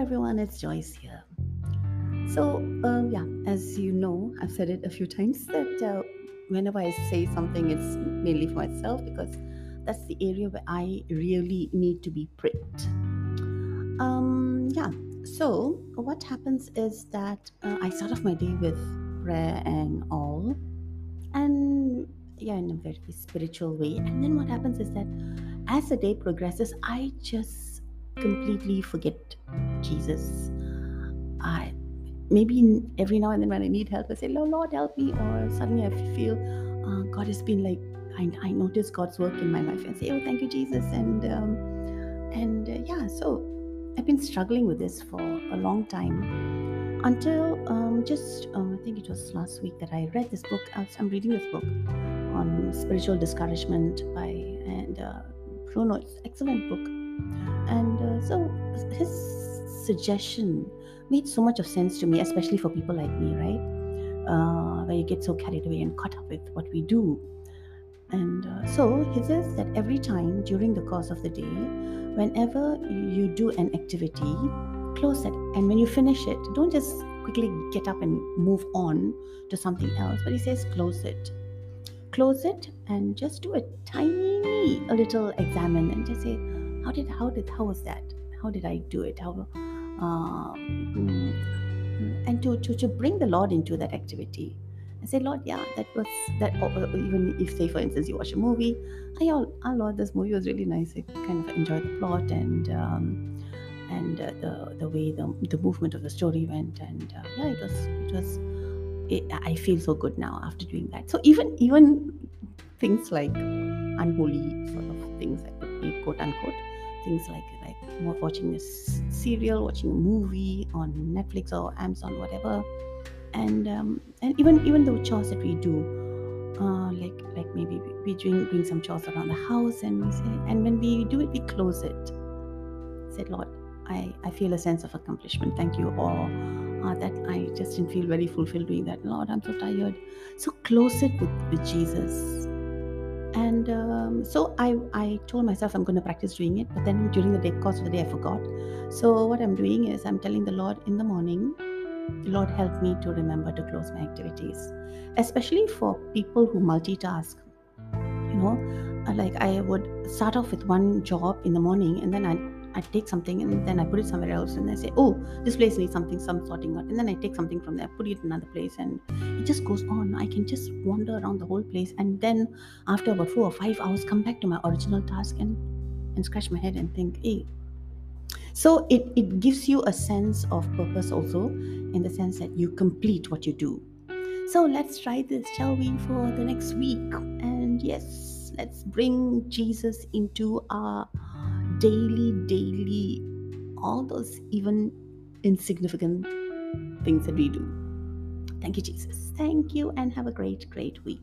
everyone, it's Joyce here. So, uh, yeah, as you know, I've said it a few times that uh, whenever I say something, it's mainly for myself because that's the area where I really need to be pricked. Um, yeah, so what happens is that uh, I start off my day with prayer and all, and yeah, in a very spiritual way. And then what happens is that as the day progresses, I just completely forget Jesus. I maybe every now and then when I need help, I say, "Lord, Lord, help me," or suddenly I feel uh, God has been like, I, I notice God's work in my life and say, "Oh, thank you, Jesus," and um, and uh, yeah, so I've been struggling with this for a long time until um, just um, I think it was last week that I read this book. I'm reading this book on spiritual discouragement by and uh, Bruno. It's excellent book, and uh, his suggestion made so much of sense to me, especially for people like me, right? Uh, where you get so carried away and caught up with what we do. And uh, so he says that every time during the course of the day, whenever you do an activity, close it. And when you finish it, don't just quickly get up and move on to something else, but he says close it. Close it and just do a tiny, a little examine and just say, how did, how did, how was that? How did I do it? How, um, and to, to, to bring the Lord into that activity and say, Lord, yeah, that was that. Or even if, say, for instance, you watch a movie, i oh, oh Lord, this movie was really nice. I kind of enjoyed the plot and um, and uh, the the way the the movement of the story went, and uh, yeah, it was it was. It, I feel so good now after doing that. So even even things like unholy sort of things that would be quote unquote things like watching a serial, watching a movie on Netflix or Amazon, whatever, and um, and even even the chores that we do, uh, like like maybe we doing doing some chores around the house, and we say, and when we do it, we close it. Said Lord, I I feel a sense of accomplishment. Thank you, or uh, that I just didn't feel very fulfilled doing that. Lord, I'm so tired. So close it with with Jesus and um, so I, I told myself i'm going to practice doing it but then during the day course of the day i forgot. So what i'm doing is i'm telling the lord in the morning the lord help me to remember to close my activities. Especially for people who multitask you know? Uh, like i would start off with one job in the morning and then i I take something and then I put it somewhere else and I say, oh, this place needs something, some sorting out. And then I take something from there, put it in another place, and it just goes on. I can just wander around the whole place. And then after about four or five hours, come back to my original task and, and scratch my head and think, hey. So it, it gives you a sense of purpose also, in the sense that you complete what you do. So let's try this, shall we, for the next week? And yes, let's bring Jesus into our daily, daily, all those even insignificant things that we do. Thank you, Jesus. Thank you, and have a great, great week.